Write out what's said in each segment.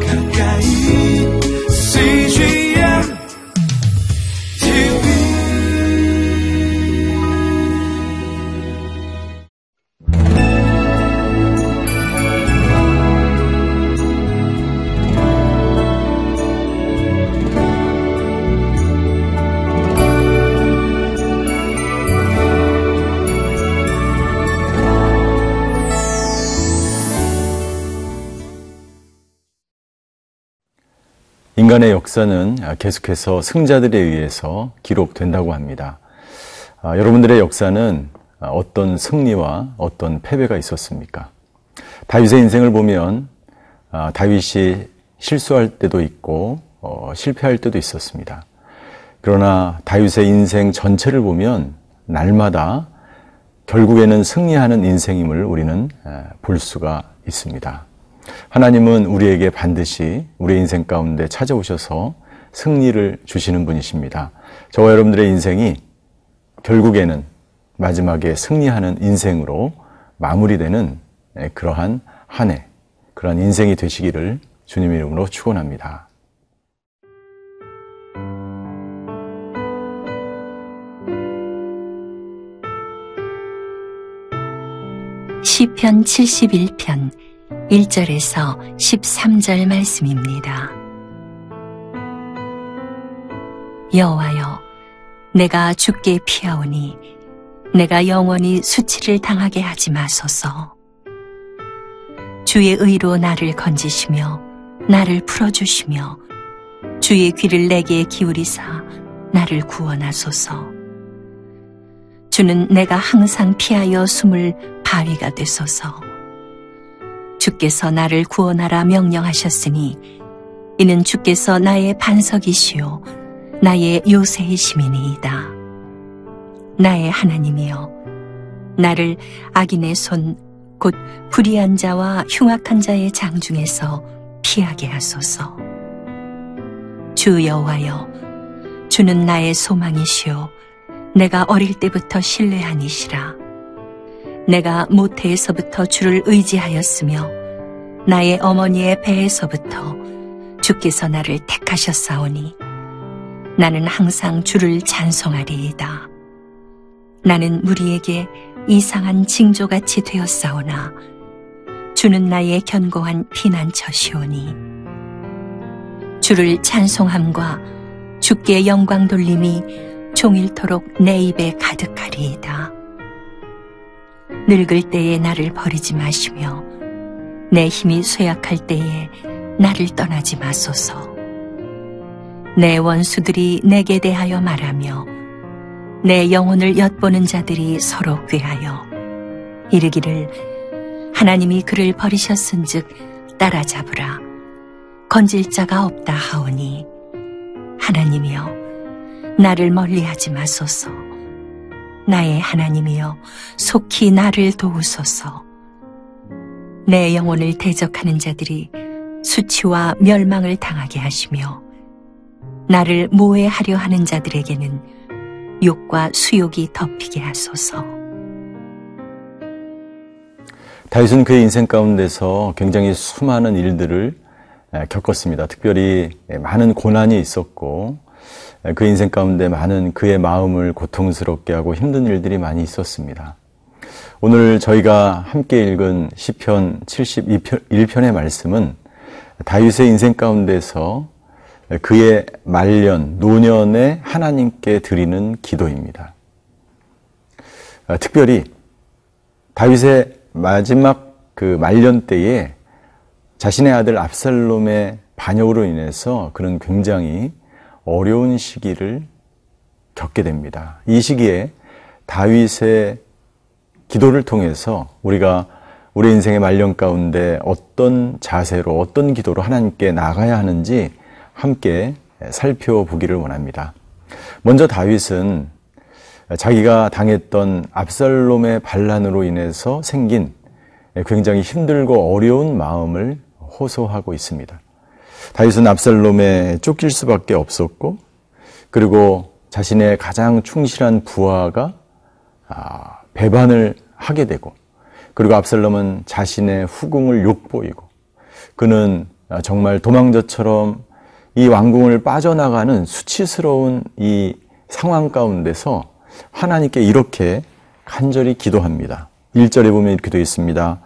가까 인간의 역사는 계속해서 승자들에 의해서 기록된다고 합니다. 아, 여러분들의 역사는 어떤 승리와 어떤 패배가 있었습니까? 다윗의 인생을 보면 아, 다윗이 실수할 때도 있고 어, 실패할 때도 있었습니다. 그러나 다윗의 인생 전체를 보면 날마다 결국에는 승리하는 인생임을 우리는 볼 수가 있습니다. 하나님은 우리에게 반드시 우리 인생 가운데 찾아오셔서 승리를 주시는 분이십니다. 저와 여러분들의 인생이 결국에는 마지막에 승리하는 인생으로 마무리되는 그러한 한 해, 그러한 인생이 되시기를 주님 이름으로 축원합니다. 시편 71편 1절에서 13절 말씀입니다. 여호와여 내가 죽게 피하오니 내가 영원히 수치를 당하게 하지 마소서. 주의 의로 나를 건지시며 나를 풀어주시며 주의 귀를 내게 기울이사 나를 구원하소서. 주는 내가 항상 피하여 숨을 바위가 되소서. 주께서 나를 구원하라 명령하셨으니 이는 주께서 나의 반석이시요 나의 요새이심이니이다. 나의 하나님이여 나를 악인의 손 곧 불의한 자와 흉악한 자의 장 중에서 피하게 하소서. 주 여호와여 주는 나의 소망이시요 내가 어릴 때부터 신뢰하니시라. 내가 모태에서부터 주를 의지하였으며 나의 어머니의 배에서부터 주께서 나를 택하셨사오니 나는 항상 주를 찬송하리이다. 나는 무리에게 이상한 징조같이 되었사오나 주는 나의 견고한 피난처시오니 주를 찬송함과 주께 영광 돌림이 종일토록 내 입에 가득하리이다. 늙을 때에 나를 버리지 마시며 내 힘이 쇠약할 때에 나를 떠나지 마소서. 내 원수들이 내게 대하여 말하며 내 영혼을 엿보는 자들이 서로 꾀하여 이르기를 하나님이 그를 버리셨은즉 따라잡으라 건질 자가 없다 하오니 하나님이여 나를 멀리하지 마소서. 나의 하나님이여 속히 나를 도우소서. 내 영혼을 대적하는 자들이 수치와 멸망을 당하게 하시며 나를 모해하려 하는 자들에게는 욕과 수욕이 덮이게 하소서. 다윗은 그의 인생 가운데서 굉장히 수많은 일들을 겪었습니다. 특별히 많은 고난이 있었고 그 인생 가운데 많은 그의 마음을 고통스럽게 하고 힘든 일들이 많이 있었습니다. 오늘 저희가 함께 읽은 시편 71편의 말씀은 다윗의 인생 가운데서 그의 말년, 노년에 하나님께 드리는 기도입니다. 특별히 다윗의 마지막 그 말년 때에 자신의 아들 압살롬의 반역으로 인해서 그는 굉장히 어려운 시기를 겪게 됩니다. 이 시기에 다윗의 기도를 통해서 우리가 우리 인생의 말년 가운데 어떤 자세로 어떤 기도로 하나님께 나가야 하는지 함께 살펴보기를 원합니다. 먼저 다윗은 자기가 당했던 압살롬의 반란으로 인해서 생긴 굉장히 힘들고 어려운 마음을 호소하고 있습니다. 다윗은 압살롬에 쫓길 수밖에 없었고 그리고 자신의 가장 충실한 부하가 아, 배반을 하게 되고 그리고 압살롬은 자신의 후궁을 욕보이고 그는 아, 정말 도망자처럼 이 왕궁을 빠져나가는 수치스러운 이 상황 가운데서 하나님께 이렇게 간절히 기도합니다. 1절에 보면 이렇게 되어 있습니다.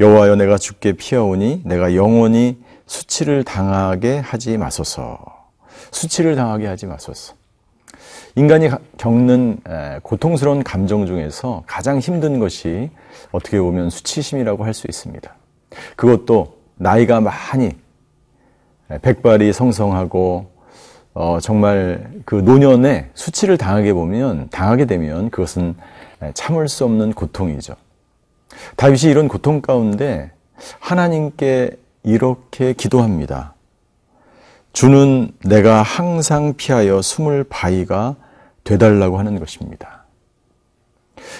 여호와여 내가 죽게 피하오니 내가 영원히 수치를 당하게 하지 마소서. 수치를 당하게 하지 마소서. 인간이 겪는 고통스러운 감정 중에서 가장 힘든 것이 어떻게 보면 수치심이라고 할 수 있습니다. 그것도 나이가 많이 백발이 성성하고 어, 정말 그 노년에 수치를 당하게 보면 당하게 되면 그것은 참을 수 없는 고통이죠. 다윗이 이런 고통 가운데 하나님께 이렇게 기도합니다. 주는 내가 항상 피하여 숨을 바위가 되달라고 하는 것입니다.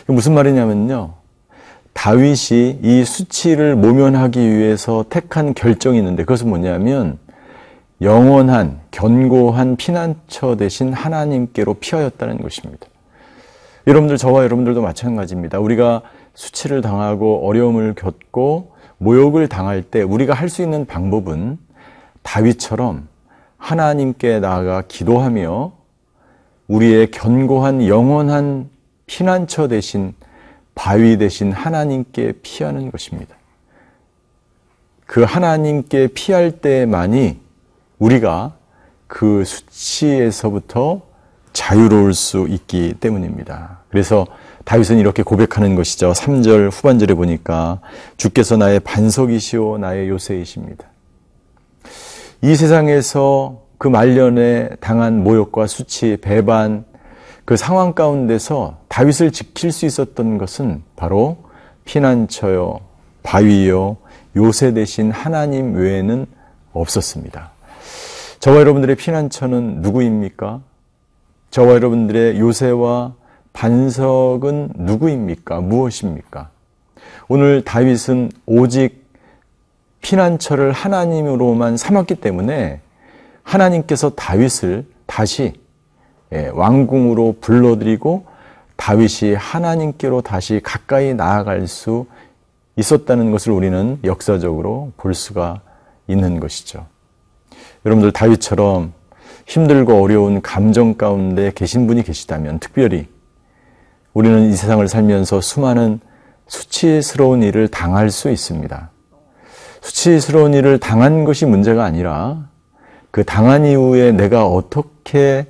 무슨 말이냐면요. 다윗이 이 수치를 모면하기 위해서 택한 결정이 있는데 그것은 뭐냐면 영원한 견고한 피난처 대신 하나님께로 피하였다는 것입니다. 여러분들 저와 여러분들도 마찬가지입니다. 우리가 수치를 당하고 어려움을 겪고 모욕을 당할 때 우리가 할 수 있는 방법은 다윗처럼 하나님께 나아가 기도하며 우리의 견고한 영원한 피난처 대신 바위 대신 하나님께 피하는 것입니다. 그 하나님께 피할 때만이 우리가 그 수치에서부터 자유로울 수 있기 때문입니다. 그래서 다윗은 이렇게 고백하는 것이죠. 3절 후반절에 보니까 주께서 나의 반석이시오 나의 요새이십니다. 이 세상에서 그 말년에 당한 모욕과 수치, 배반, 그 상황 가운데서 다윗을 지킬 수 있었던 것은 바로 피난처요, 바위요, 요새 대신 하나님 외에는 없었습니다. 저와 여러분들의 피난처는 누구입니까? 저와 여러분들의 요새와 반석은 누구입니까? 무엇입니까? 오늘 다윗은 오직 피난처를 하나님으로만 삼았기 때문에 하나님께서 다윗을 다시 예, 왕궁으로 불러들이고 다윗이 하나님께로 다시 가까이 나아갈 수 있었다는 것을 우리는 역사적으로 볼 수가 있는 것이죠. 여러분들 다윗처럼 힘들고 어려운 감정 가운데 계신 분이 계시다면 특별히 우리는 이 세상을 살면서 수많은 수치스러운 일을 당할 수 있습니다. 수치스러운 일을 당한 것이 문제가 아니라 그 당한 이후에 내가 어떻게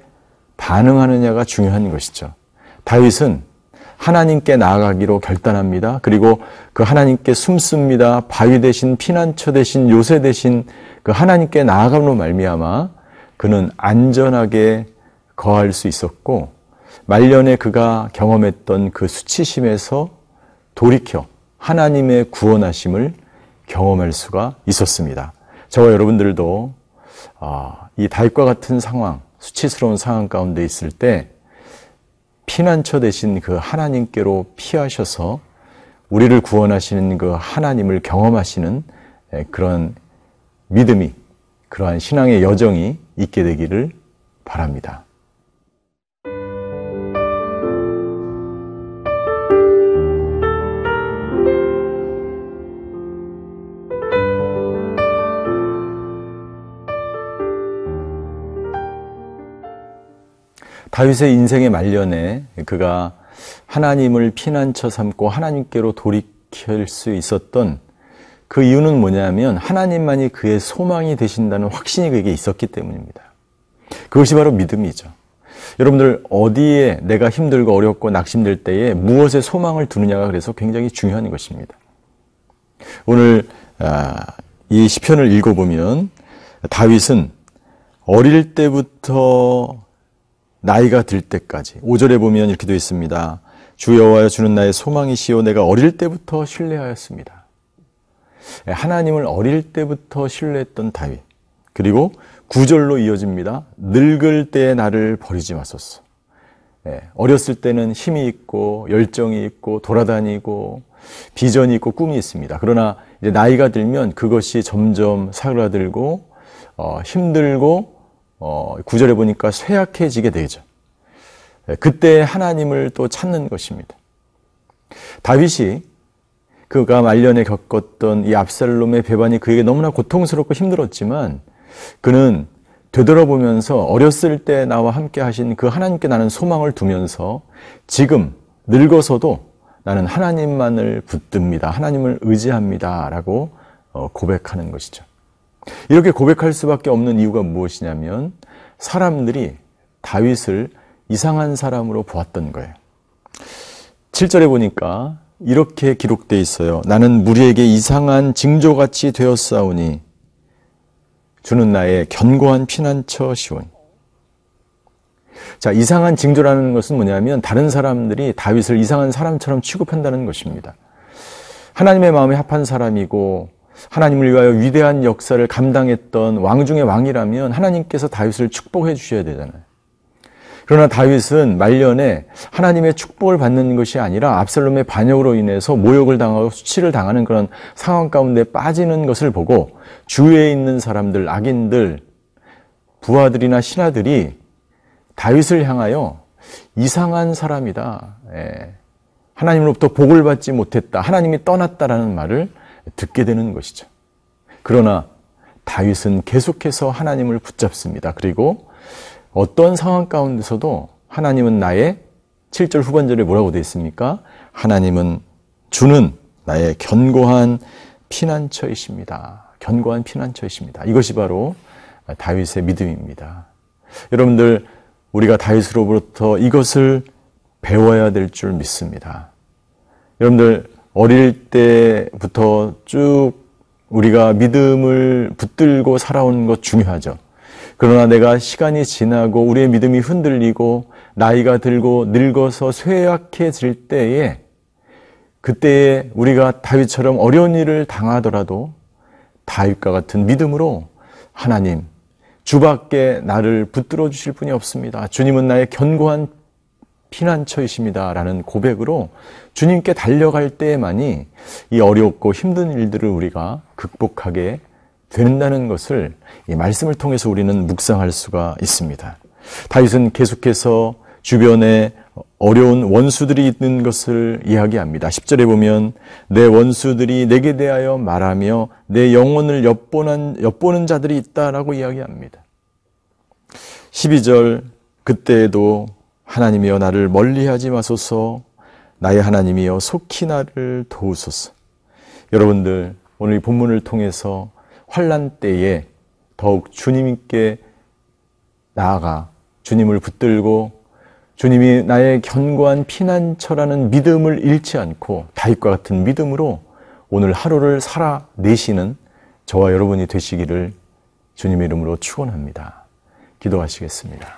반응하느냐가 중요한 것이죠. 다윗은 하나님께 나아가기로 결단합니다. 그리고 그 하나님께 숨습니다. 바위 대신 피난처 대신 요새 대신 그 하나님께 나아감으로 말미암아 그는 안전하게 거할 수 있었고 말년에 그가 경험했던 그 수치심에서 돌이켜 하나님의 구원하심을 경험할 수가 있었습니다. 저와 여러분들도 아, 이 다윗과 같은 상황, 수치스러운 상황 가운데 있을 때 피난처 대신 그 하나님께로 피하셔서 우리를 구원하시는 그 하나님을 경험하시는 그런 믿음이 그러한 신앙의 여정이 있게 되기를 바랍니다. 다윗의 인생의 말년에 그가 하나님을 피난처 삼고 하나님께로 돌이킬 수 있었던 그 이유는 뭐냐면 하나님만이 그의 소망이 되신다는 확신이 그에게 있었기 때문입니다. 그것이 바로 믿음이죠. 여러분들 어디에 내가 힘들고 어렵고 낙심될 때에 무엇에 소망을 두느냐가 그래서 굉장히 중요한 것입니다. 오늘 아, 이 시편을 읽어보면 다윗은 어릴 때부터 나이가 들 때까지 5절에 보면 이렇게 되어 있습니다. 주 여호와여 주는 나의 소망이시오 내가 어릴 때부터 신뢰하였습니다. 예, 하나님을 어릴 때부터 신뢰했던 다윗. 그리고 9절로 이어집니다. 늙을 때 나를 버리지 마소서. 예, 어렸을 때는 힘이 있고 열정이 있고 돌아다니고 비전이 있고 꿈이 있습니다. 그러나 이제 나이가 들면 그것이 점점 사그라들고 어, 힘들고 어, 구절에 보니까 쇠약해지게 되죠. 예, 그때 하나님을 또 찾는 것입니다. 다윗이 그가 말년에 겪었던 이 압살롬의 배반이 그에게 너무나 고통스럽고 힘들었지만 그는 되돌아보면서 어렸을 때 나와 함께 하신 그 하나님께 나는 소망을 두면서 지금 늙어서도 나는 하나님만을 붙듭니다. 하나님을 의지합니다. 라고 어, 고백하는 것이죠. 이렇게 고백할 수밖에 없는 이유가 무엇이냐면 사람들이 다윗을 이상한 사람으로 보았던 거예요. 7절에 보니까 이렇게 기록되어 있어요. 나는 무리에게 이상한 징조같이 되었사오니 주는 나의 견고한 피난처 시온. 자, 이상한 징조라는 것은 뭐냐면 다른 사람들이 다윗을 이상한 사람처럼 취급한다는 것입니다. 하나님의 마음에 합한 사람이고 하나님을 위하여 위대한 역사를 감당했던 왕 중의 왕이라면 하나님께서 다윗을 축복해 주셔야 되잖아요. 그러나 다윗은 말년에 하나님의 축복을 받는 것이 아니라 압살롬의 반역으로 인해서 모욕을 당하고 수치를 당하는 그런 상황 가운데 빠지는 것을 보고 주위에 있는 사람들, 악인들, 부하들이나 신하들이 다윗을 향하여 이상한 사람이다. 예. 하나님으로부터 복을 받지 못했다. 하나님이 떠났다라는 말을 듣게 되는 것이죠. 그러나 다윗은 계속해서 하나님을 붙잡습니다. 그리고 어떤 상황 가운데서도 하나님은 나의 7절 후반절에 뭐라고 되어 있습니까? 하나님은 주는 나의 견고한 피난처이십니다. 견고한 피난처이십니다. 이것이 바로 다윗의 믿음입니다. 여러분들 우리가 다윗으로부터 이것을 배워야 될 줄 믿습니다. 여러분들 어릴 때부터 쭉 우리가 믿음을 붙들고 살아온 것 중요하죠. 그러나 내가 시간이 지나고 우리의 믿음이 흔들리고 나이가 들고 늙어서 쇠약해질 때에 그때에 우리가 다윗처럼 어려운 일을 당하더라도 다윗과 같은 믿음으로 하나님 주밖에 나를 붙들어 주실 분이 없습니다. 주님은 나의 견고한 피난처이십니다. 라는 고백으로 주님께 달려갈 때에만이 이 어렵고 힘든 일들을 우리가 극복하게 된다는 것을 이 말씀을 통해서 우리는 묵상할 수가 있습니다. 다윗은 계속해서 주변에 어려운 원수들이 있는 것을 이야기합니다. 10절에 보면 내 원수들이 내게 대하여 말하며 내 영혼을 엿보는, 엿보는 자들이 있다라고 이야기합니다. 12절 그때에도 하나님이여 나를 멀리하지 마소서 나의 하나님이여 속히 나를 도우소서. 여러분들 오늘 이 본문을 통해서 환란 때에 더욱 주님께 나아가 주님을 붙들고 주님이 나의 견고한 피난처라는 믿음을 잃지 않고 다윗과 같은 믿음으로 오늘 하루를 살아내시는 저와 여러분이 되시기를 주님의 이름으로 축원합니다. 기도하시겠습니다.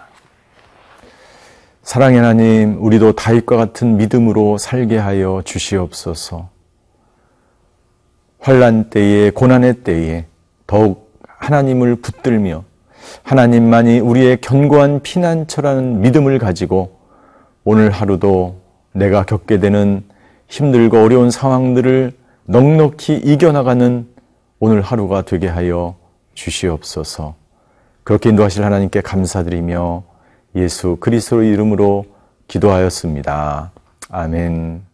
사랑의 하나님, 우리도 다윗과 같은 믿음으로 살게 하여 주시옵소서. 환란 때에 고난의 때에 더욱 하나님을 붙들며 하나님만이 우리의 견고한 피난처라는 믿음을 가지고 오늘 하루도 내가 겪게 되는 힘들고 어려운 상황들을 넉넉히 이겨나가는 오늘 하루가 되게 하여 주시옵소서. 그렇게 인도하실 하나님께 감사드리며 예수 그리스도 이름으로 기도하였습니다. 아멘.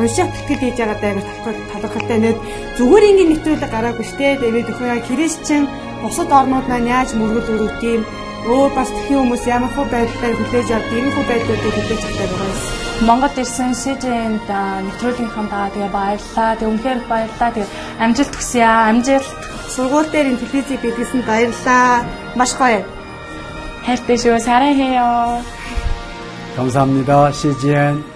уншаад тэтгэл хийж байгаа даа талархалтай нэг зүгээр ингээд нэвтрүүлэг гараагүй штэ тэгээд өхөө яа христчэн бусад орнууд маань яаж мөргөл өрөвт юм өөр бас тхэн хүмүүс ямар хөө байдлаар хүлээж авд ийм хөө байдлуудыг хүлээж авдаг байгаа юм. Монгол ирсэн СЖН-д нэвтрүүлгийнхаа даа тэгээ баярлаа. Тэг үнхээр баярлаа. Тэг амжилт хүсье аа. Амжилт. Сургууль дээр ин телевизийг бидлсэн баярлаа. Маш гоё. хайртай шүү. 사랑해요. 감사합니다. CGN